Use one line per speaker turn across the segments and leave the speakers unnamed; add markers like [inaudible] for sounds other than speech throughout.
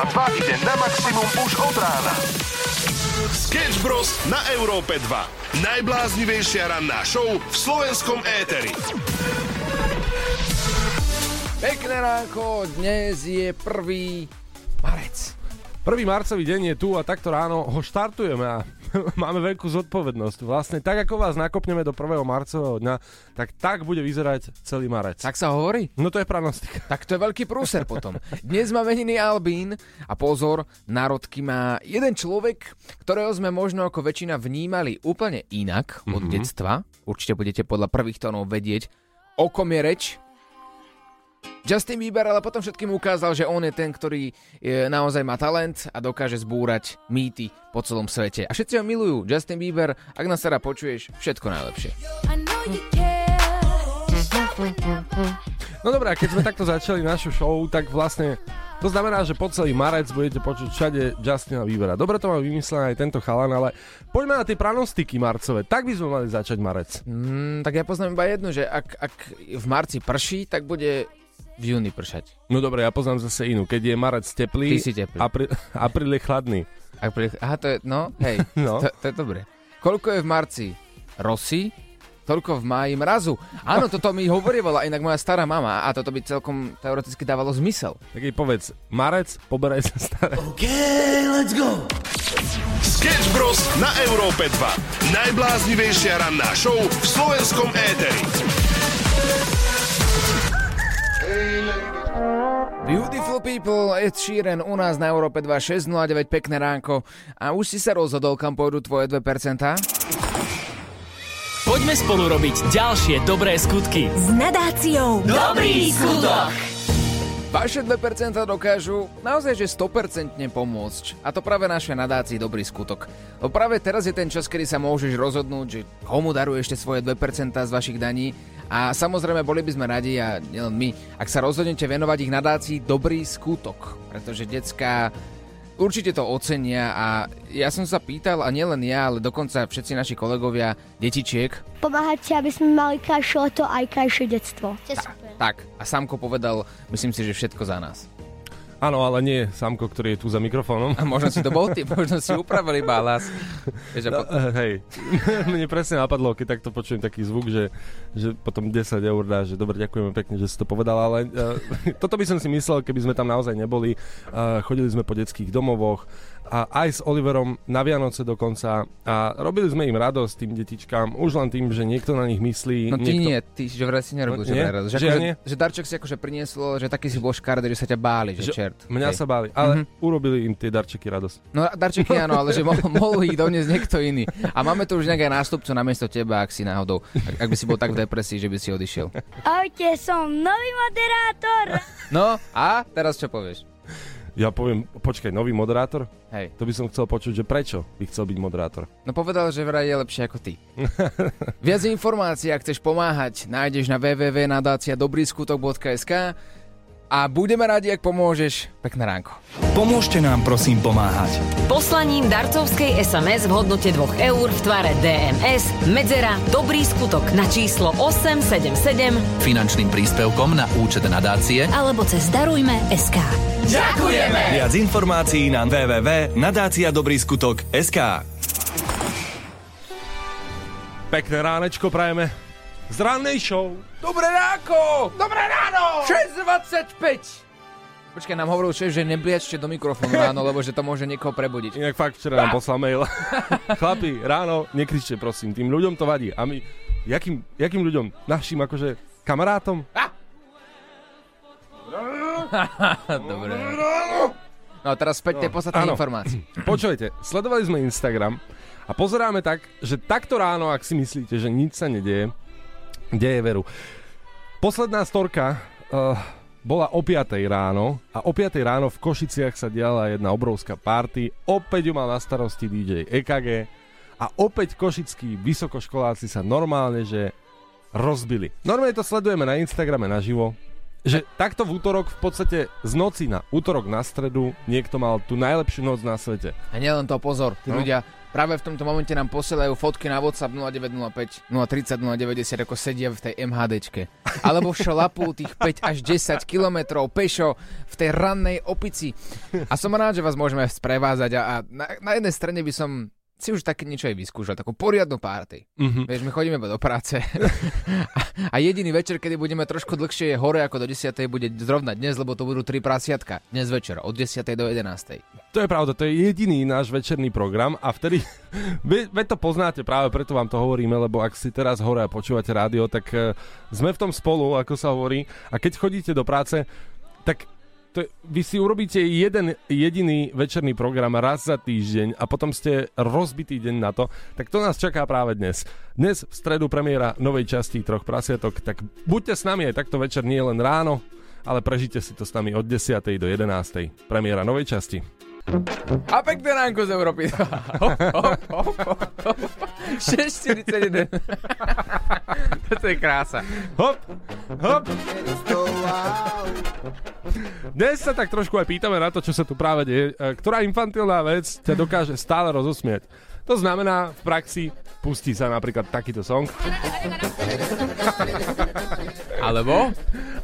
Európa 2 ide na maximum už od rána.
Sketch Bros. na Európe 2. Najbláznivejšia ranná show v slovenskom éteri.
Pekné ránko, dnes je prvý marec.
Prvý marcový deň je tu a takto ráno ho štartujeme a [laughs] máme veľkú zodpovednosť. Vlastne tak, ako vás nakopneme do 1. marcového dňa, tak tak bude vyzerať celý marec.
Tak sa hovorí?
No to je pranostika. [laughs]
Tak to je veľký prúser potom. Dnes má meniny Albín a pozor, národky má jeden človek, ktorého sme možno ako väčšina vnímali úplne inak od mm-hmm. detstva. Určite budete podľa prvých tónov vedieť, o kom je reč. Justin Bieber ale potom všetkým ukázal, že on je ten, ktorý je, naozaj má talent a dokáže zbúrať mýty po celom svete. A všetci ho milujú. Justin Bieber, ak nás teda počuješ, všetko najlepšie.
No dobré, keď sme takto začali našu show, tak vlastne to znamená, že po celý marec budete počuť všade Justina Biebera. Dobre to má vymyslené aj tento chalan, ale poďme na tie pranostiky marcové. Tak by sme mali začať marec.
Mm, tak ja poznám iba jednu, že ak, ak v marci prší, tak bude v júni pršať.
No dobre, ja poznám zase inú. Keď je marec teplý,
Ty si teplý.
Apríl, [laughs] apríl je chladný.
Pri... Aha, to je, no, hej, [laughs]
No.
To, to je dobre. Koľko je v marci rosy, toľko v máji mrazu. Áno, toto mi hovorievala inak moja stará mama a toto by celkom teoreticky dávalo zmysel.
Tak jej povedz, marec, poberaj sa staré.
Sketch Bros. na Európe 2. Najbláznivejšia ranná show v slovenskom éteri.
Beautiful people, Ed Sheeran u nás na Európe 2609, pekné ránko. A už si sa rozhodol, kam pôjdu tvoje 2%?
Poďme spolu robiť ďalšie dobré skutky.
S nadáciou
Dobrý skutok!
Vaše 2% dokážu naozaj že 100% pomôcť. A to práve našej nadácii Dobrý skutok. No práve teraz je ten čas, kedy sa môžeš rozhodnúť, že komu daruješ tie svoje 2% z vašich daní. A samozrejme boli by sme radi, a nielen my, ak sa rozhodnete venovať ich nadácii Dobrý skutok. Pretože detská určite to ocenia a ja som sa pýtal, a nielen ja, ale dokonca všetci naši kolegovia detičiek,
pomáhať si, aby sme mali krajšie leto aj krajšie detstvo. Super.
tak, a Samko povedal, myslím si, že všetko za nás.
Áno, ale nie Samko, ktorý je tu za mikrofónom.
A možno si to bol ty, možno si upravili iba hlas. Vieš,
No,
po-
eh, hej, [laughs] mne presne napadlo, keď takto počujem taký zvuk, že, že potom 10 eur dá, že dobre, ďakujeme pekne, že si to povedal, ale uh, [laughs] toto by som si myslel, keby sme tam naozaj neboli. Uh, chodili sme po detských domovoch a aj s Oliverom na Vianoce dokonca a robili sme im radosť tým detičkám, už len tým, že niekto na nich myslí.
No ty
niekto...
nie, ty že vraj si nerobil,
No,
že
nie?
Že,
Že ja nie?
že darček si akože prinieslo, že taký si bol škaredý, že sa ťa báli, že,
Že
čert.
Mňa
Hej.
sa báli, ale
Mhm.
urobili im tie darčeky radosť.
No darčeky áno, ale že mohol, mohol ich doniesť niekto iný. A máme tu už nejaké nástupcu namiesto teba, ak si náhodou, ak, ak by si bol tak v depresii, že by si odišiel.
Ahojte, som nový moderátor.
No a teraz čo povieš?
Ja poviem, počkaj, nový moderátor?
Hej.
To by som chcel počuť, že prečo by chcel byť moderátor.
No povedal, že vraj je lepšie ako ty. Viac informácií, ak chceš pomáhať, nájdeš na www.nadácia.dobryskutok.sk a budeme radi, ak pomôžeš. Pekné ránko.
Pomôžte nám prosím pomáhať.
Poslaním darcovskej SMS v hodnote 2 eur v tvare DMS Medzera Dobrý skutok na číslo 877
finančným príspevkom na účet nadácie
alebo cez Darujme.sk
Viac informácií na www.nadácia.dobrý-skutok.sk
Pekné ránečko prajeme z rannej show.
Dobré ráko! Dobré ráno! 6.25! Počkaj, nám hovoril šéf, že nebliačte do mikrofónu ráno, lebo že to môže niekoho prebudiť.
Inak fakt včera nám poslal mail. [laughs] Chlapi, ráno, nekričte prosím, tým ľuďom to vadí. A my, jakým, jakým ľuďom? Našim akože kamarátom? [laughs]
Dobre. No teraz späť tie podstatné
Áno.
informácie. [clears throat]
Počujete, sledovali sme Instagram a pozeráme tak, že takto ráno, ak si myslíte, že nič sa nedieje, deje veru. Posledná storka uh, bola o 5 ráno a o 5 ráno v Košiciach sa diala jedna obrovská party. Opäť ju mal na starosti DJ EKG a opäť košickí vysokoškoláci sa normálne, že rozbili. Normálne to sledujeme na Instagrame naživo, že takto v útorok v podstate z noci na útorok na stredu niekto mal tú najlepšiu noc na svete.
A nielen to, pozor, tí
No.
ľudia Práve v tomto momente nám posielajú fotky na WhatsApp 0905 030 090, ako sedia v tej MHDčke. [laughs] Alebo šlapu tých 5 až 10 kilometrov pešo v tej rannej opici. A som rád, že vás môžeme sprevázať a, a na, na jednej strane by som si už také niečo aj vyskúšal, takú poriadnu party. Mm-hmm. Vieš, my chodíme do práce. a, [laughs] a jediný večer, kedy budeme trošku dlhšie je hore ako do 10. bude zrovna dnes, lebo to budú tri prasiatka. Dnes večer, od 10. do 11.
To je pravda, to je jediný náš večerný program a vtedy, [laughs] vy, vy to poznáte, práve preto vám to hovoríme, lebo ak si teraz hore a počúvate rádio, tak uh, sme v tom spolu, ako sa hovorí, a keď chodíte do práce, tak to, vy si urobíte jeden jediný večerný program raz za týždeň a potom ste rozbitý deň na to, tak to nás čaká práve dnes. Dnes v stredu premiéra novej časti Troch prasiatok, tak buďte s nami aj takto večer, nie len ráno, ale prežite si to s nami od 10. do 11. Premiéra novej časti.
A pekné ránko z Európy. [laughs] 6.41. [laughs] Toto je krása.
Hop, hop. Dnes sa tak trošku aj pýtame na to, čo sa tu práve deje. E, Ktorá infantilná vec ťa dokáže stále rozosmieť? To znamená v praxi pustí sa napríklad takýto song. [laughs]
Alebo?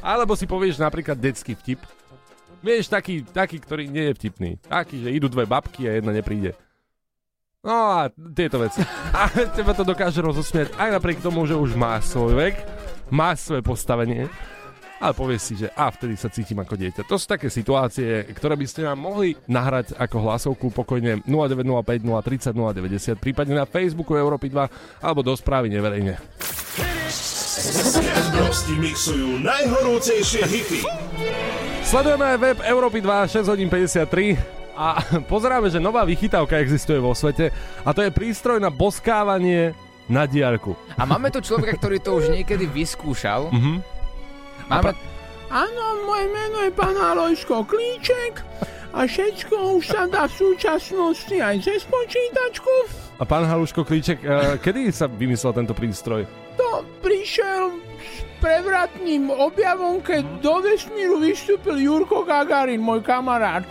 Alebo si povieš napríklad detský vtip. Vieš, taký, taký, ktorý nie je vtipný. Taký, že idú dve babky a jedna nepríde. No a tieto veci. A teba to dokáže rozosmieť aj napriek tomu, že už má svoj vek, má svoje postavenie, ale povie si, že a vtedy sa cítim ako dieťa. To sú také situácie, ktoré by ste nám mohli nahrať ako hlasovku pokojne 0905 030 090, prípadne na Facebooku Európy 2 alebo do správy neverejne.
Mixujú najhorúcejšie hity.
Sledujeme aj web Európy 2 6 hodín 53 a [laughs] pozeráme, že nová vychytávka existuje vo svete a to je prístroj na boskávanie na diaľku.
A máme tu človeka, ktorý to už niekedy vyskúšal.
Mhm.
Máme...
Áno, moje meno je pán Alojško Klíček a všetko už sa dá v súčasnosti aj cez počítačku.
A pán Haluško Klíček, eh, kedy sa vymyslel tento prístroj?
To prišiel s prevratným objavom, keď do vesmíru vystúpil Jurko Gagarin, môj kamarát.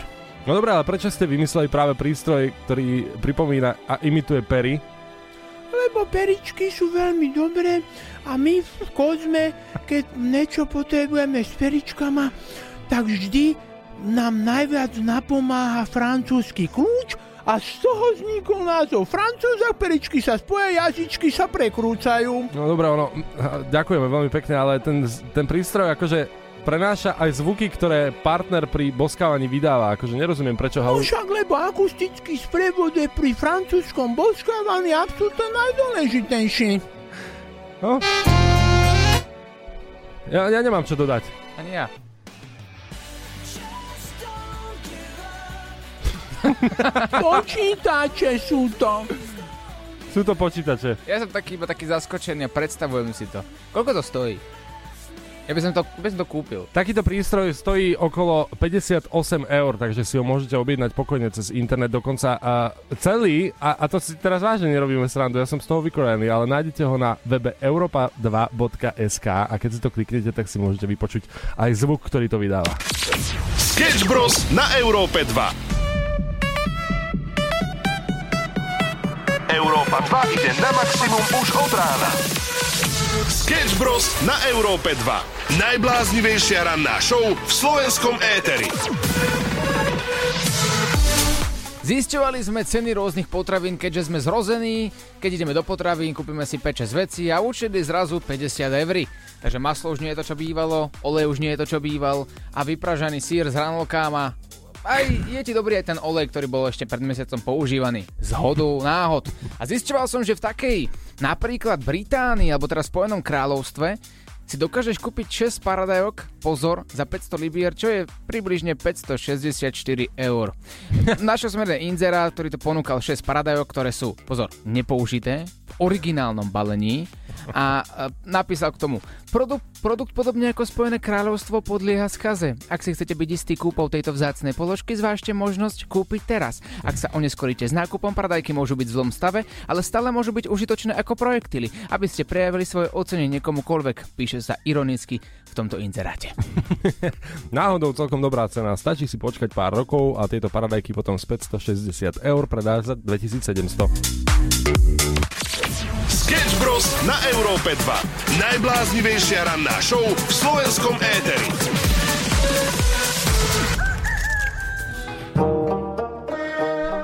No dobré, ale prečo ste vymysleli práve prístroj, ktorý pripomína a imituje pery?
Lebo peričky sú veľmi dobré a my v kozme, keď niečo potrebujeme s peričkama, tak vždy nám najviac napomáha francúzsky kľúč a z toho vznikol názov Francúza, peričky sa spoja, jazyčky sa prekrúcajú.
No dobré, ono, ďakujeme veľmi pekne, ale ten, ten prístroj akože prenáša aj zvuky, ktoré partner pri boskávaní vydáva. Akože nerozumiem, prečo
No
Halu...
však, lebo akustický sprevod je pri francúzskom boskávaní absolútne najdôležitejší.
No? Ja, ja nemám čo dodať.
Ani ja. [laughs]
Počítače sú to.
Sú to počítače.
Ja som taký, iba taký zaskočený a predstavujem si to. Koľko to stojí? Ja by som to, by som to kúpil.
Takýto prístroj stojí okolo 58 eur, takže si ho môžete objednať pokojne cez internet dokonca a celý, a, a to si teraz vážne nerobíme srandu, ja som z toho vykorený, ale nájdete ho na webe europa2.sk a keď si to kliknete, tak si môžete vypočuť aj zvuk, ktorý to vydáva.
Sketch Bros. na Európe 2.
Európa 2 ide na maximum už od rána.
Sketch Bros. na Európe 2. Najbláznivejšia ranná show v slovenskom éteri.
Zisťovali sme ceny rôznych potravín, keďže sme zrození. Keď ideme do potravín, kúpime si 5-6 veci a účet je zrazu 50 eur. Takže maslo už nie je to, čo bývalo, olej už nie je to, čo býval a vypražaný sír s hranolkám a aj je ti dobrý aj ten olej, ktorý bol ešte pred mesiacom používaný. Z hodu, náhod. A zisťoval som, že v takej napríklad Británii alebo teraz Spojenom kráľovstve si dokážeš kúpiť 6 paradajok, pozor, za 500 libier, čo je približne 564 eur. Našiel som jeden inzerát, ktorý to ponúkal 6 paradajok, ktoré sú, pozor, nepoužité, originálnom balení a napísal k tomu. Produkt, produkt podobne ako Spojené kráľovstvo podlieha skaze. Ak si chcete byť istý kúpou tejto vzácnej položky, zvážte možnosť kúpiť teraz. Ak sa oneskoríte s nákupom, paradajky môžu byť v zlom stave, ale stále môžu byť užitočné ako projektily, aby ste prejavili svoje ocenenie komukoľvek, píše sa ironicky v tomto inzeráte. [laughs]
Náhodou celkom dobrá cena. Stačí si počkať pár rokov a tieto paradajky potom z 560 eur predá za 2700.
Sketch Bros. na Európe 2. Najbláznivejšia ranná show v slovenskom éteri.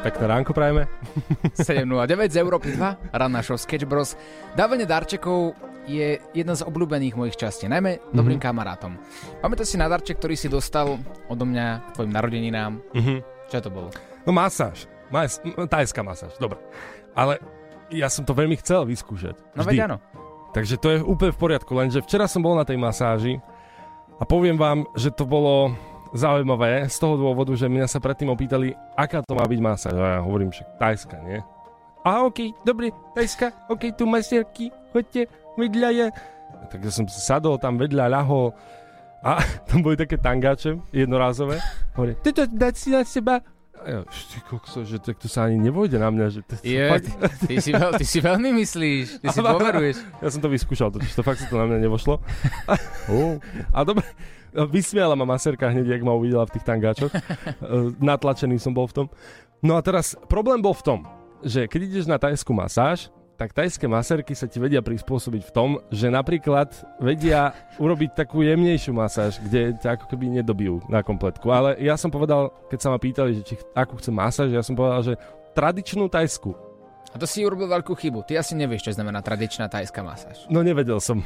Pekné ránko prajeme.
7.09 z Európy 2, ranná show Sketch Bros. Dávanie darčekov je jedna z obľúbených mojich častí, najmä mm-hmm. dobrým kamarátom. Pamätáš si na darček, ktorý si dostal odo mňa k tvojim narodeninám?
Mhm.
Čo to bolo?
No masáž. Mas, tajská masáž, dobre. Ale ja som to veľmi chcel vyskúšať.
No veď áno.
Takže to je úplne v poriadku, lenže včera som bol na tej masáži a poviem vám, že to bolo zaujímavé z toho dôvodu, že mňa sa predtým opýtali, aká to má byť masáž. A ja hovorím, že tajská, nie? A ok, dobre, tajská, ok, tu masierky, choďte, vedľa je. Takže som si sadol tam vedľa, ľahol a [laughs] tam boli také tangáče jednorázové. Hovorí, toto dať si na seba. A ja, ty kokso, že tak to sa ani nevojde na mňa. Že to,
Je,
fakt-
ty, ty, si veľ, ty si veľmi myslíš, ty si poveruješ.
Ja som to vyskúšal, totiž to fakt sa to na mňa nevošlo. A dobre, vysmiala ma maserka hneď, jak ma uvidela v tých tangáčoch. E, Natlačený som bol v tom. No a teraz problém bol v tom, že keď ideš na tajskú masáž, tak tajské maserky sa ti vedia prispôsobiť v tom, že napríklad vedia urobiť takú jemnejšiu masáž, kde ťa ako keby nedobijú na kompletku. Ale ja som povedal, keď sa ma pýtali, že či akú chcem masáž, ja som povedal, že tradičnú tajskú.
A to si urobil veľkú chybu. Ty asi nevieš, čo znamená tradičná tajská masáž.
No nevedel som.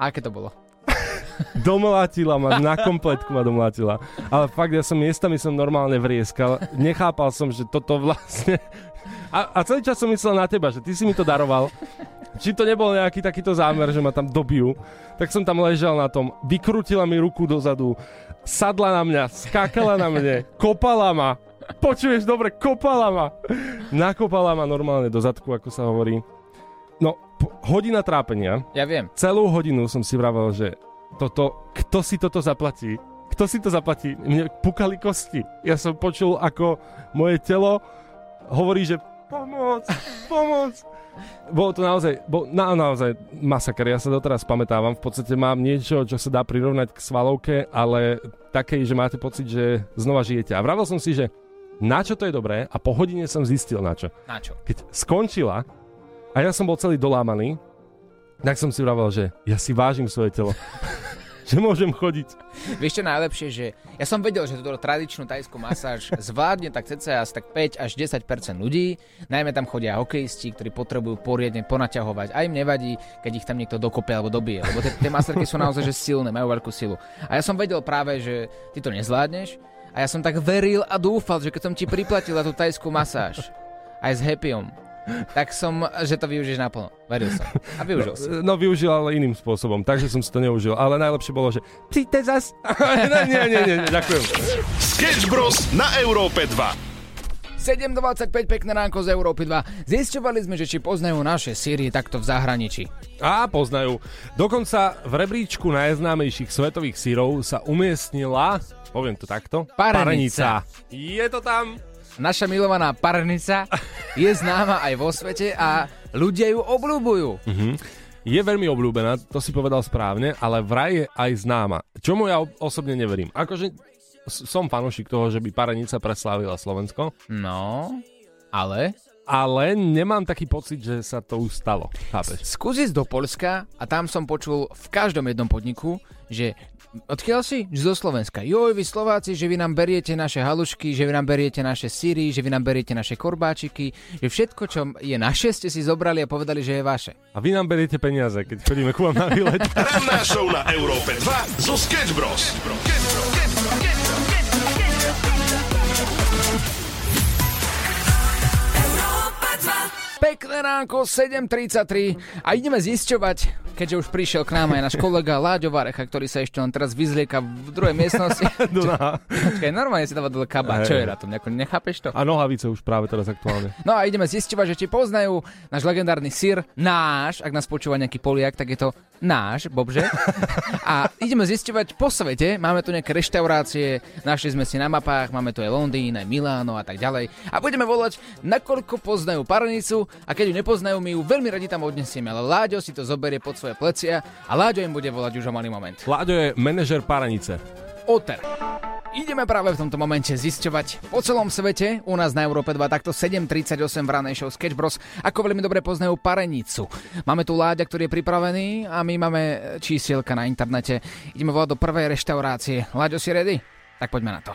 A aké to bolo? [laughs]
Domlátila ma, na kompletku ma domlátila. Ale fakt, ja som miestami som normálne vrieskal. Nechápal som, že toto vlastne... A, a celý čas som myslel na teba, že ty si mi to daroval. Či to nebol nejaký takýto zámer, že ma tam dobijú. Tak som tam ležal na tom, vykrutila mi ruku dozadu, sadla na mňa, skákala na mne, kopala ma. Počuješ dobre, kopala ma. Nakopala ma normálne do zadku, ako sa hovorí. No, po, hodina trápenia.
Ja viem.
Celú hodinu som si vravel, že toto, kto si toto zaplatí? Kto si to zaplatí? Mne pukali kosti. Ja som počul, ako moje telo hovorí, že pomoc, pomoc. Bolo to naozaj, bol na, naozaj masaker. Ja sa doteraz pamätávam. V podstate mám niečo, čo sa dá prirovnať k svalovke, ale takej, že máte pocit, že znova žijete. A vravel som si, že na čo to je dobré a po hodine som zistil na čo.
Na čo?
Keď skončila a ja som bol celý dolámaný, tak som si vravel, že ja si vážim svoje telo. [laughs] [laughs] že môžem chodiť.
Vieš čo najlepšie, že ja som vedel, že túto tradičnú tajskú masáž [laughs] zvládne tak cca asi tak 5 až 10% ľudí. Najmä tam chodia hokejisti, ktorí potrebujú poriadne ponaťahovať. A im nevadí, keď ich tam niekto dokope alebo dobije. Lebo tie, masárky sú naozaj že silné, majú veľkú silu. A ja som vedel práve, že ty to nezvládneš. A ja som tak veril a dúfal, že keď som ti priplatila tú tajskú masáž aj s happyom, tak som, že to využiješ naplno. Veril som. A využil si.
No využil, ale iným spôsobom, takže som si to neužil. Ale najlepšie bolo, že ty te zas... [laughs] nie, nie, nie, nie, ďakujem.
Sketch Bros. na Európe 2.
7.25 pekné ránko z Európy 2. Zisťovali sme, že či poznajú naše síry takto v zahraničí.
A poznajú. Dokonca v rebríčku najznámejších svetových sírov sa umiestnila, poviem to takto,
Parenica.
Je to tam.
Naša milovaná parenica je známa aj vo svete a ľudia ju obľúbujú.
Mhm. Je veľmi obľúbená, to si povedal správne, ale vraj je aj známa. Čomu ja osobne neverím. Akože som fanúšik toho, že by Parenica preslávila Slovensko,
No, ale...
ale nemám taký pocit, že sa to už stalo. Chápeš?
Skús ísť do Polska a tam som počul v každom jednom podniku, že odkiaľ si? Zo Slovenska. Joj, vy Slováci, že vy nám beriete naše halušky, že vy nám beriete naše síry, že vy nám beriete naše korbáčiky, že všetko, čo je naše, ste si zobrali a povedali, že je vaše.
A vy nám beriete peniaze, keď chodíme ku vám na výlet. [laughs]
Ranná show na Európe 2 zo Sketch Bros.
Pekné ránko, 7.33 a ideme zisťovať, keďže už prišiel k nám aj náš kolega Láďo Varecha, ktorý sa ešte len teraz vyzlieka v druhej miestnosti. [laughs] Počkaj, normálne si dáva dole kabát. Čo je na tom? Nejako nechápeš to?
A nohavice už práve teraz aktuálne.
No a ideme zisťovať, že či poznajú náš legendárny sír, náš, ak nás počúva nejaký poliak, tak je to náš, Bobže. [laughs] A ideme zisťovať po svete, máme tu nejaké reštaurácie, našli sme si na mapách, máme tu aj Londýn, aj Miláno a tak ďalej. A budeme volať, nakoľko poznajú parenicu a keď ju nepoznajú, my ju veľmi radi tam odnesieme, ale Láďo si to zoberie pod svoje plecia a Láďo im bude volať už o malý moment.
Láďo je manažer Paranice.
Oter. Ideme práve v tomto momente zisťovať po celom svete, u nás na Európe 2, takto 7.38 v ranej show Sketch Bros, ako veľmi dobre poznajú parenicu. Máme tu Láďa, ktorý je pripravený a my máme čísielka na internete. Ideme volať do prvej reštaurácie. Láďo, si ready? Tak poďme na to.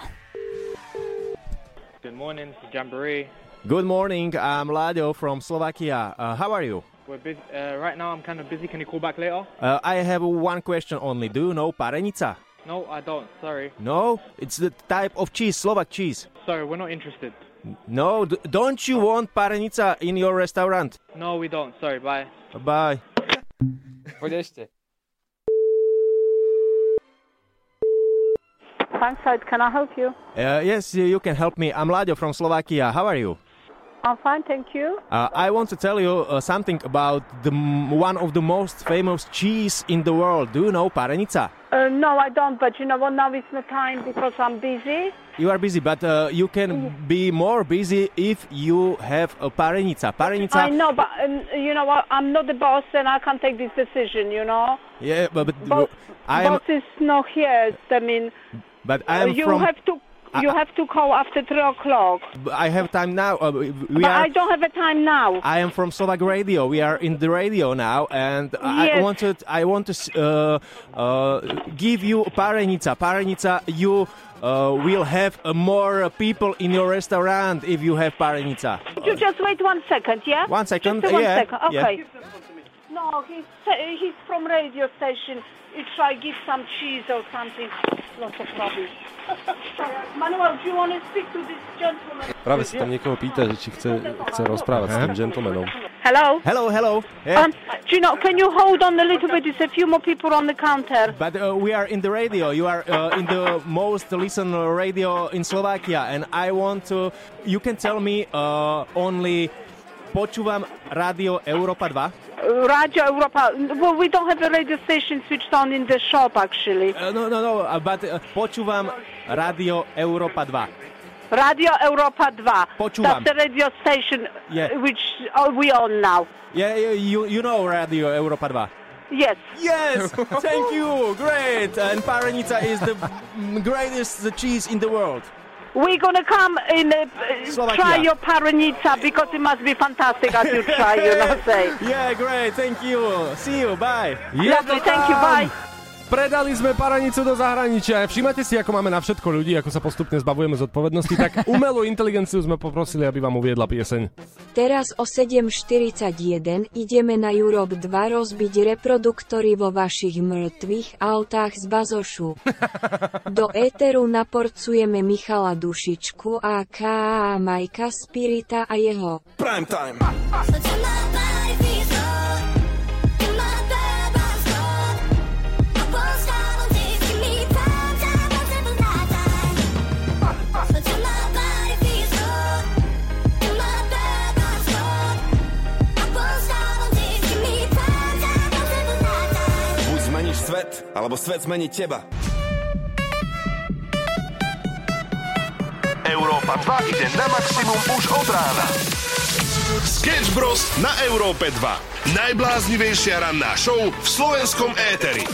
Good morning, Jamboree.
Good morning, I'm Ladio from Slovakia. Uh, how are you?
We're busy, uh, right now, I'm kind of busy. Can you call back later?
Uh, I have one question only. Do you know parenica?
No, I don't. Sorry.
No? It's the type of cheese, Slovak cheese.
Sorry, we're not interested.
No, d- don't you want parenica in your restaurant?
No, we don't. Sorry, bye.
Bye.
Poď ešte.
Fanside, can I help you?
Uh, yes, you can help me. I'm Ladio from Slovakia. How are you?
I'm fine, thank you.
Uh, I want to tell you uh, something about the m- one of the most famous cheese in the world. Do you know parenica?
Uh, no, I don't, but you know what? Now it's not time because I'm busy.
You are busy, but uh, you can be more busy if you have a parenica. Parenica.
I know, but um, you know what? I'm not the boss and I can't take this decision, you know?
Yeah, but, but
Boss,
I am.
boss is not here. I mean,
But I am
you
from.
have to. You have to call after three o'clock.
I have time now. Uh, we
but
are.
I don't have a time now.
I am from Slovak Radio. We are in the radio now, and I
Yes.
wanted I want to uh, uh, give you parenica. Parenica, you uh, will have uh, more people in your restaurant if you have parenica.
You just wait one second, yeah?
One second,
Just one
yeah,
second,
yeah.
Okay. No, he's he's from radio station. He try give some cheese or something. Lots of rubbish. [laughs] Manuel, do you want to speak to this gentleman?
Práve sa tam niekoho pýta, že či chce, chce rozprávať s tým gentlemanom.
Hello.
Hello, hello. Yeah.
Um, do you know? Can you hold on a little bit? There's a few more people on the counter.
But uh, we are in the radio. You are uh, in the most listened radio in Slovakia, and I want to. You can tell me uh, only. Počúvam rádio Európa 2.
Radio Europa. Well, we don't have a radio station switched on in the shop actually.
Uh, no, no, no, uh, but uh, počúvam rádio Európa 2.
Radio Europa 2.
Počúvam.
That's the radio station
Yeah.
which uh, we own now.
Yeah, you, you know rádio Európa 2.
Yes.
Yes, [laughs] thank you, great. And Parenica is the greatest cheese in the world.
We're gonna come in uh,
Slovakia.
try your paranitsa because it must be fantastic as you [laughs] try, you know, say.
Yeah, great, thank you. See you, bye.
Lovely, thank you, bye.
Predali sme paranicu do zahraničia. Všimate si, ako máme na všetko ľudí, ako sa postupne zbavujeme zodpovednosti, tak umelú inteligenciu sme poprosili, aby vám uviedla pieseň.
Teraz o 7.41 ideme na Europe 2 rozbiť reproduktory vo vašich mŕtvych autách z bazošu. [laughs] Do éteru naporcujeme Michala Dušičku a K.A. Majka Spirita a jeho.
Prime time.
Alebo svet zmení teba.
Európa 2 ide na maximum už od rána.
Sketch Bros. na Európe 2. Najbláznivejšia ranná show v slovenskom éteri.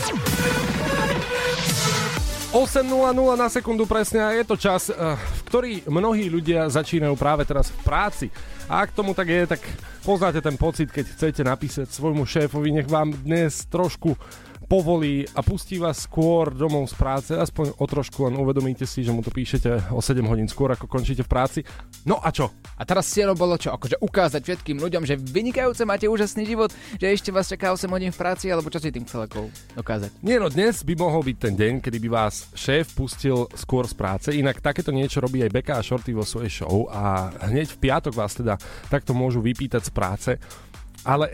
8.00 na sekundu presne a je to čas, eh, v ktorý mnohí ľudia začínajú práve teraz v práci. A ak tomu tak je, tak poznáte ten pocit, keď chcete napísať svojmu šéfovi, nech vám dnes trošku povolí a pustí vás skôr domov z práce, aspoň o trošku, len uvedomíte si, že mu to píšete o 7 hodín skôr, ako končíte v práci. No a čo?
A teraz cieľom bolo čo? Akože ukázať všetkým ľuďom, že vynikajúce máte úžasný život, že ešte vás čaká 8 hodín v práci, alebo čo si tým chcel dokázať?
Nie no, dnes by mohol byť ten deň, kedy by vás šéf pustil skôr z práce, inak takéto niečo robí aj Beka a Shorty vo svojej show a hneď v piatok vás teda takto môžu vypýtať z práce, ale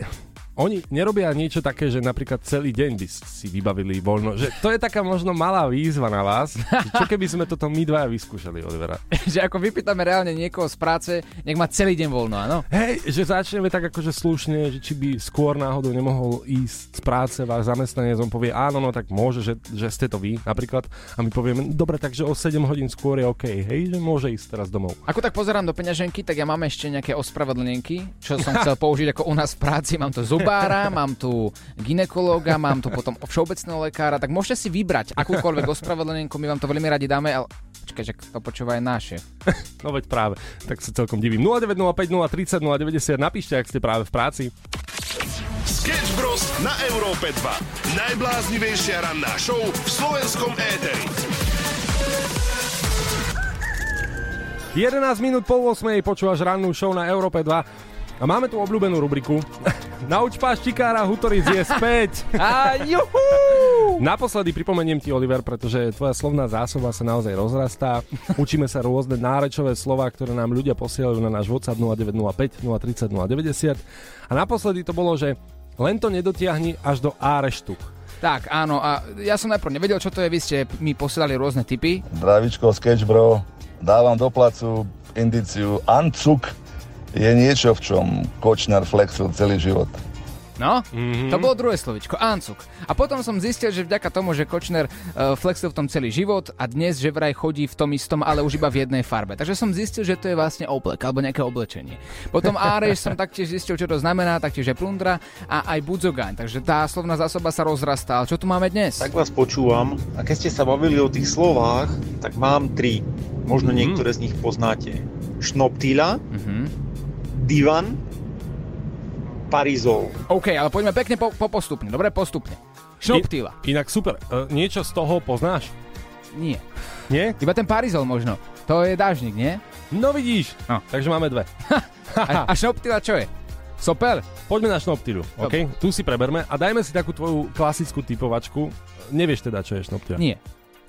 oni nerobia niečo také, že napríklad celý deň by si vybavili voľno. Že to je taká možno malá výzva na vás. Čo keby sme toto my dvaja vyskúšali, Olivera? [laughs]
že ako vypýtame reálne niekoho z práce, nech má celý deň voľno, áno?
Hej, že začneme tak akože slušne, že či by skôr náhodou nemohol ísť z práce váš zamestnanec, on povie áno, no tak môže, že, že ste to vy napríklad. A my povieme, dobre, takže o 7 hodín skôr je OK, hej, že môže ísť teraz domov.
Ako tak pozerám do peňaženky, tak ja mám ešte nejaké ospravedlnenky, čo som chcel použiť ako u nás v práci. Mám tu zubára, mám tu ginekológa, mám tu potom všeobecného lekára, tak môžete si vybrať akúkoľvek ospravedlnenku, my vám to veľmi radi dáme, ale počkaj, že to počúva aj šéf.
No veď práve, tak sa celkom divím. 0905 030 090, napíšte, ak ste práve v práci.
Sketch Bros. na Európe 2. Najbláznivejšia ranná show v slovenskom éteri.
11 minút po 8 počúvaš rannú show na Európe 2. A máme tu obľúbenú rubriku. Nauč páštikára, Hutoric je späť. [laughs]
A juhu!
Naposledy pripomeniem ti, Oliver, pretože tvoja slovná zásoba sa naozaj rozrastá. Učíme sa rôzne nárečové slova, ktoré nám ľudia posielajú na náš WhatsApp 0905 030 090. A naposledy to bolo, že len to nedotiahni až do áreštu.
Tak, áno, a ja som najprv nevedel, čo to je, vy ste mi posielali rôzne typy.
Zdravičko, sketch bro. Dávam do placu indiciu Ancuk je niečo, v čom Kočner flexil celý život.
No, mm-hmm. to bolo druhé slovičko, Ancuk. A potom som zistil, že vďaka tomu, že Kočner uh, flexil v tom celý život a dnes že vraj chodí v tom istom, ale už iba v jednej farbe. Takže som zistil, že to je vlastne oblek alebo nejaké oblečenie. Potom Áreš som taktiež zistil, čo to znamená, taktiež je plundra a aj budzogaň. Takže tá slovná zásoba sa rozrastá. Ale čo tu máme dnes?
Tak vás počúvam a keď ste sa bavili o tých slovách, tak mám tri. Možno mm-hmm. niektoré z nich poznáte. Šnoptýla, mm-hmm. Divan Parizol.
OK, ale poďme pekne po, po postupne. Dobre, postupne. Šnoptýla.
I, inak super. E, niečo z toho poznáš?
Nie.
Nie?
Iba ten Parizol možno. To je dážnik, nie?
No vidíš.
No.
Takže máme dve. [laughs]
a, a šnoptýla čo je? Sopel?
Poďme na šnoptylu, OK? Tu si preberme a dajme si takú tvoju klasickú typovačku. Nevieš teda, čo je šnoptyla?
Nie.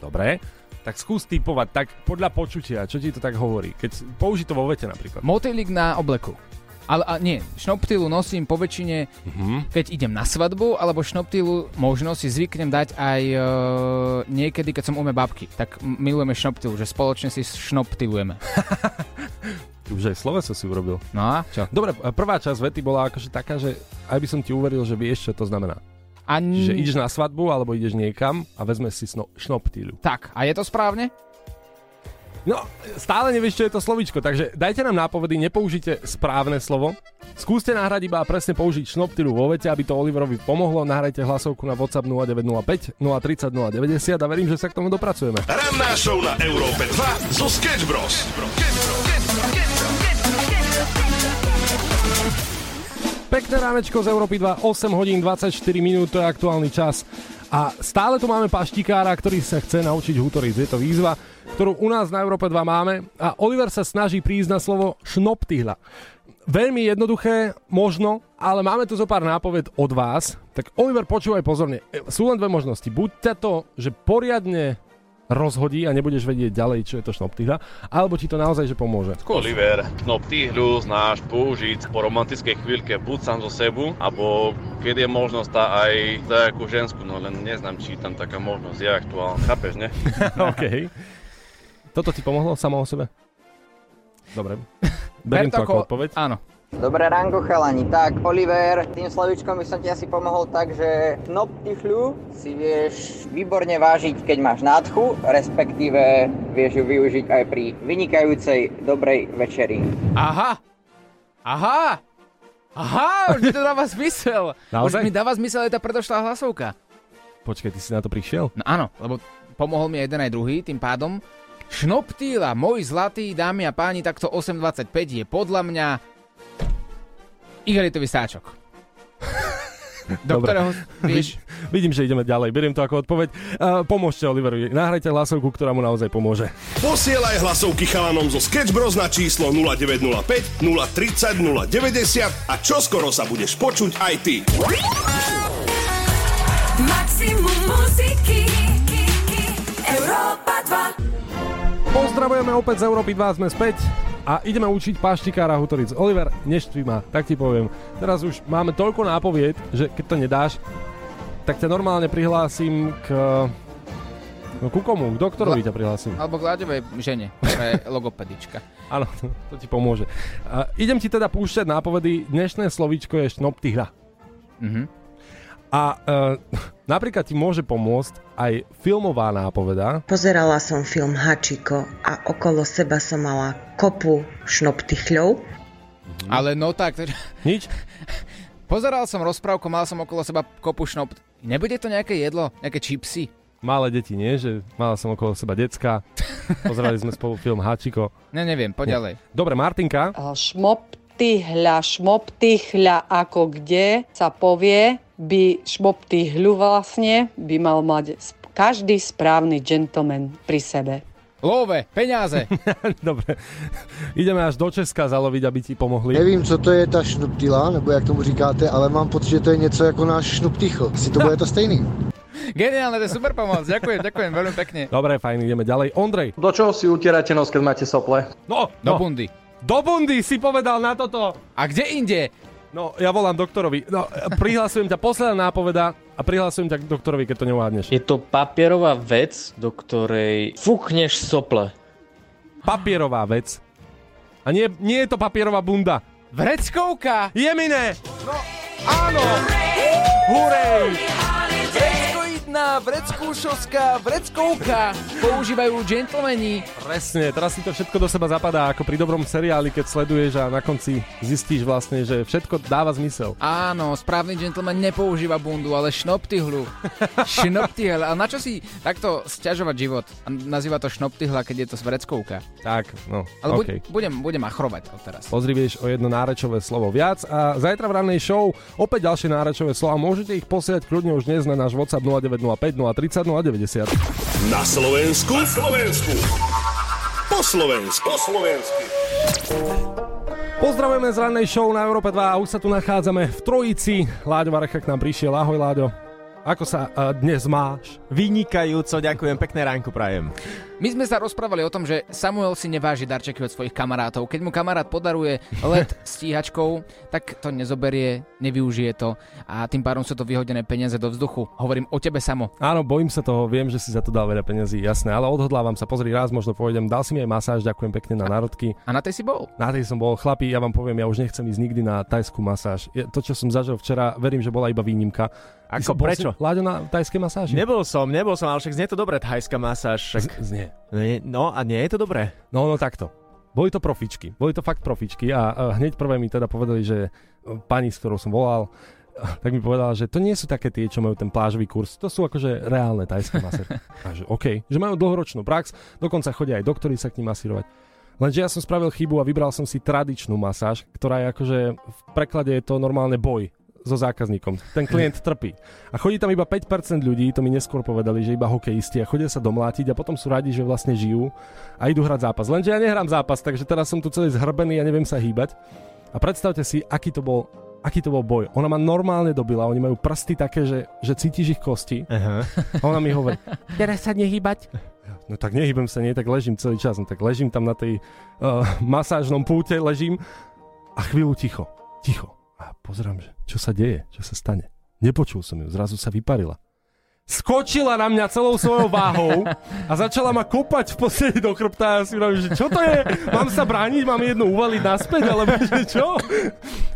Dobre. Tak skús typovať tak podľa počutia, čo ti to tak hovorí. Keď použi to vo vete napríklad.
Motýlik na obleku. Ale a nie, šnoptylu nosím po väčšine, uh-huh. keď idem na svadbu, alebo šnoptylu možno si zvyknem dať aj uh, niekedy, keď som ume babky. Tak milujeme šnoptylu, že spoločne si šnoptylujeme. [laughs]
Už aj sloveso si urobil.
No a čo?
Dobre, prvá časť vety bola akože taká, že aj by som ti uveril, že vieš, čo to znamená.
A n...
Že ideš na svadbu, alebo ideš niekam a vezme si sno- šnoptylu.
Tak, a je to správne?
No, stále nevieš, čo je to slovíčko, takže dajte nám nápovedy, nepoužite správne slovo. Skúste nahrať iba a presne použiť šnoptylu vo vete, aby to Oliverovi pomohlo. Nahrajte hlasovku na WhatsApp 0905 030 090 a verím, že sa k tomu dopracujeme.
Ranná show na Európe 2 zo Sketch Bros.
Pekné ránečko z Európy 2, 8 hodín 24 minút, to je aktuálny čas. A stále tu máme paštikára, ktorý sa chce naučiť hútoriť. Je to výzva, ktorú u nás na Európe 2 máme a Oliver sa snaží prísť na slovo šnoptyhla. Veľmi jednoduché, možno, ale máme tu zo pár nápoved od vás. Tak Oliver, počúvaj pozorne. Sú len dve možnosti. Buď to, že poriadne rozhodí a nebudeš vedieť ďalej, čo je to šnoptyhľa, alebo ti to naozaj že pomôže.
Oliver, šnoptyhľu znáš použiť po romantickej chvíľke buď sám zo sebu, alebo keď je možnosť tá aj za akú žensku, no len neznám, či tam taká možnosť je aktuálna. Chápeš, ne? [laughs] [laughs]
OK. Toto ti pomohlo samo o sebe? Dobre. [laughs] Beriem to ako odpoveď.
Áno.
Dobré ránko chalani. Tak, Oliver, tým slovičkom by som ti asi pomohol tak, že knoptifľu si vieš výborne vážiť, keď máš nádchu, respektíve vieš ju využiť aj pri vynikajúcej dobrej večeri.
Aha! Aha! Aha, už mi to dáva zmysel. [laughs] Už mi dáva zmysel aj tá predošlá hlasovka.
Počkaj, ty si na to prišiel?
No áno, lebo pomohol mi jeden aj druhý, tým pádom Šnoptýla, môj zlatý, dámy a páni, takto 8.25 je podľa mňa igelitový sáčok. [laughs] Do
Dobre.
ktorého, vieš...
Vidím, že ideme ďalej. Beriem to ako odpoveď. Uh, pomôžte Oliverovi. Nahrajte hlasovku, ktorá mu naozaj pomôže.
Posielaj hlasovky chalanom zo Sketch Bros na číslo 0905 030 090 a čoskoro sa budeš počuť aj ty.
Maximum muziky Európa 2
Pozdravujeme opäť z Európy 2, sme späť. A ideme učiť paštikára Hutoric. Oliver, neštví ma, tak ti poviem. Teraz už máme toľko nápovied, že keď to nedáš, tak ťa normálne prihlásim k... No ku komu? K doktorovi ťa prihlásim.
Alebo k Láďovej žene, ktorá je [laughs] logopedička.
Áno, to, ti pomôže. A idem ti teda púšťať nápovedy. Dnešné slovíčko je šnoptyhra.
Mhm.
A uh, [laughs] napríklad ti môže pomôcť aj filmová nápoveda.
Pozerala som film Hačiko a okolo seba som mala kopu šnoptychľov.
Ale no tak... to-
Nič? [laughs]
Pozeral som rozprávku, mal som okolo seba kopu šnop. Nebude to nejaké jedlo? Nejaké čipsy?
Malé deti nie, že mala som okolo seba decka. Pozerali sme spolu film Hačiko.
Ne, neviem, poď ďalej.
Dobre, Martinka.
Šmoptyhľa, šmoptyhľa ako kde sa povie, by šmoptyhľu vlastne by mal mať každý správny gentleman pri sebe.
Love, peniaze. [laughs]
Dobre. Ideme až do Česka zaloviť, aby ti pomohli.
Nevím, co to je ta šnuptila, nebo jak tomu říkáte, ale mám pocit, že to je něco jako náš šnuptychl. Asi to bude to stejný. [laughs]
Geniálne, to je super pomoc. Ďakujem, ďakujem veľmi pekne.
Dobre, fajn, ideme ďalej. Ondrej.
Do čoho si utierate nos, keď máte sople?
No,
Do
no.
bundy.
Do bundy si povedal na toto.
A kde inde?
No, ja volám doktorovi. No, prihlasujem ťa, posledná nápoveda a prihlasujem ťa k doktorovi, keď to neuhádneš.
Je to papierová vec, do ktorej fúkneš sople.
Papierová vec. A nie, nie je to papierová bunda.
Vreckovka.
Jemine. No, áno. Hurej.
Vreckoidná, vreckúšovská, vreckovka. Používajú džentlmeni.
Presne, teraz si to všetko do seba zapadá, ako pri dobrom seriáli, keď sleduješ a na konci zistíš vlastne, že všetko dáva zmysel.
Áno, správny gentleman nepoužíva bundu, ale šnoptyhlu. Šnoptyhl. A na čo si takto sťažovať život? A nazýva to šnoptyhla, keď je to vreckovka.
Tak, no,
Ale
OK.
buď, budem, budem achrovať od teraz.
Pozri, vieš o jedno nárečové slovo viac a zajtra v rannej show opäť ďalšie nárečové slova. Môžete ich posielať kľudne už dnes na náš WhatsApp 0905 030 090.
Na Slovensku. Na Slovensku. Po Slovensku. Po Slovensku.
Pozdravujeme z rannej show na Európe 2 a už sa tu nachádzame v Trojici. Láďo Varecha k nám prišiel. Ahoj Láďo. Ako sa uh, dnes máš?
Vynikajúco, ďakujem, pekné ránko prajem.
My sme sa rozprávali o tom, že Samuel si neváži darčeky od svojich kamarátov. Keď mu kamarát podaruje let [laughs] stíhačkou, tak to nezoberie, nevyužije to a tým pádom sú to vyhodené peniaze do vzduchu. Hovorím o tebe samo.
Áno, bojím sa toho, viem, že si za to dal veľa peniazí, jasné, ale odhodlávam sa, pozri, raz možno pôjdem, dal si mi aj masáž, ďakujem pekne na národky.
A na tej si bol?
Na tej som bol, chlapi, ja vám poviem, ja už nechcem ísť nikdy na tajskú masáž. To, čo som zažil včera, verím, že bola iba výnimka.
Ako, prečo?
Láďo, na tajskej masáži?
Nebol som, nebol som, ale však znie to dobre, thajská masáž. Však...
Znie.
Nie, No a nie je to dobré.
No, no takto. Boli to profičky. Boli to fakt profičky a, a hneď prvé mi teda povedali, že e, pani, s ktorou som volal, [laughs] tak mi povedala, že to nie sú také tie, čo majú ten plážový kurz, to sú akože reálne tajské [laughs] masérky. A že OK, že majú dlhoročnú prax, dokonca chodia aj doktori sa k ním masírovať. Lenže ja som spravil chybu a vybral som si tradičnú masáž, ktorá je akože v preklade je to normálne boj so zákazníkom. Ten klient trpí. A chodí tam iba 5% ľudí, to mi neskôr povedali, že iba hokejisti a chodia sa domlátiť a potom sú radi, že vlastne žijú a idú hrať zápas. Lenže ja nehrám zápas, takže teraz som tu celý zhrbený a neviem sa hýbať. A predstavte si, aký to bol aký to bol boj. Ona ma normálne dobila, oni majú prsty také, že, že cítiš ich kosti.
Aha.
A ona mi hovorí, teraz sa nehýbať. No tak nehýbem sa, nie, tak ležím celý čas. No tak ležím tam na tej uh, masážnom púte, ležím a chvíľu ticho. Ticho. A pozerám, že čo sa deje, čo sa stane. Nepočul som ju, zrazu sa vyparila. Skočila na mňa celou svojou váhou a začala ma kopať v podstate do chrbta a ja si vravím, že čo to je? Mám sa brániť, mám jednu uvaliť naspäť, alebo že čo?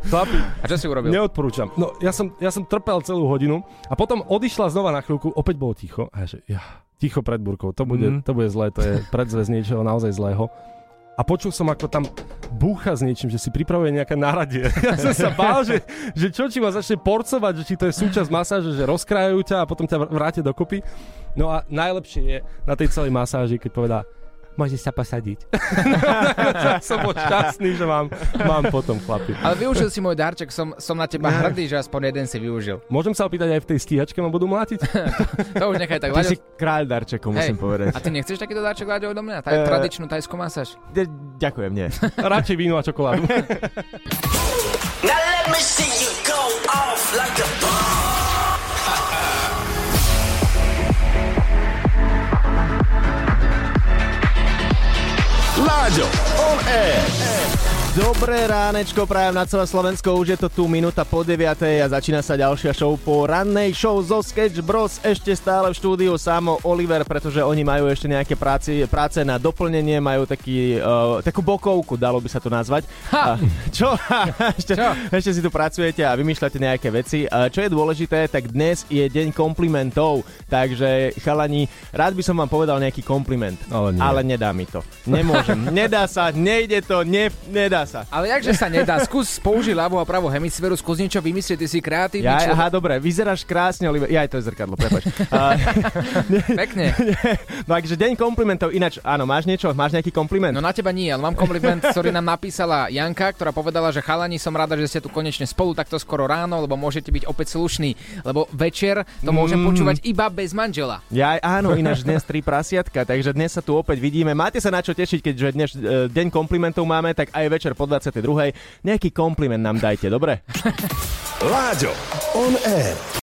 Chlapi,
A čo si urobil?
Neodporúčam. No, ja som, ja som trpel celú hodinu a potom odišla znova na chvíľku, opäť bolo ticho a ja, že ja, ticho pred burkou, to bude,
Mhm.
to bude zlé, to je predzvez niečoho naozaj zlého. A počul som, ako tam búcha s niečím, že si pripravuje nejaké náradie. [laughs] Ja som sa bál, že, že čo, či ma začne porcovať, že či to je súčasť masáže, že rozkrajajú ťa a potom ťa vr- vrátia dokopy. No a najlepšie je na tej celej masáži, keď povedá, môžeš sa posadiť. [laughs] som bol šťastný, že mám, mám potom chlapi.
Ale využil si môj darček, som, som na teba hrdý, že aspoň jeden si využil.
Môžem sa opýtať aj v tej stíhačke ma budú mlátiť? [laughs]
To už nechaj tak.
Ty
Láďo-
si kráľ darčekov, musím povedať.
A ty nechceš takýto darček Láďo odo mňa? Tá,
Eh,
tradičnú tajskú masáž?
D- ďakujem, nie.
Radšej víno a čokoládu.
Now let me see you go off like a
Láďo, on air.
Dobré ránečko, prajem na celé Slovensko, už je to tu minúta po 9 a začína sa ďalšia show po rannej show zo Sketch Bros. Ešte stále v štúdiu samo Oliver, pretože oni majú ešte nejaké práci, práce na doplnenie, majú taký, uh, takú bokovku, dalo by sa to nazvať.
Ha!
A, čo? [laughs] ešte, ešte si tu pracujete a vymýšľate nejaké veci. A čo je dôležité, tak dnes je deň komplimentov, takže chalani, rád by som vám povedal nejaký kompliment,
ale, nie.
ale nedá mi to. Nemôžem, nedá sa, nejde to, ne, nedá sa.
Ale jakže sa nedá, skús použiť ľavú a pravú hemisféru, skús niečo vymyslieť, ty si kreatívny
Ja,
človek.
aha, dobre, vyzeráš krásne, Oliver. Ja, to je zrkadlo, prepač. [laughs]
Pekne. [laughs]
Takže deň komplimentov, ináč, áno, máš niečo? Máš nejaký kompliment?
No na teba nie, ale mám kompliment, ktorý nám napísala Janka, ktorá povedala, že chalani, som rada, že ste tu konečne spolu takto skoro ráno, lebo môžete byť opäť slušní, lebo večer to môžem
Mm.
počúvať iba bez manžela.
Ja áno, ináč dnes tri prasiatka, takže dnes sa tu opäť vidíme. Máte sa na čo tešiť, keďže dnes e, deň komplimentov máme, tak aj večer po 22. Nejaký kompliment nám dajte, dobre?
Láďo, on air.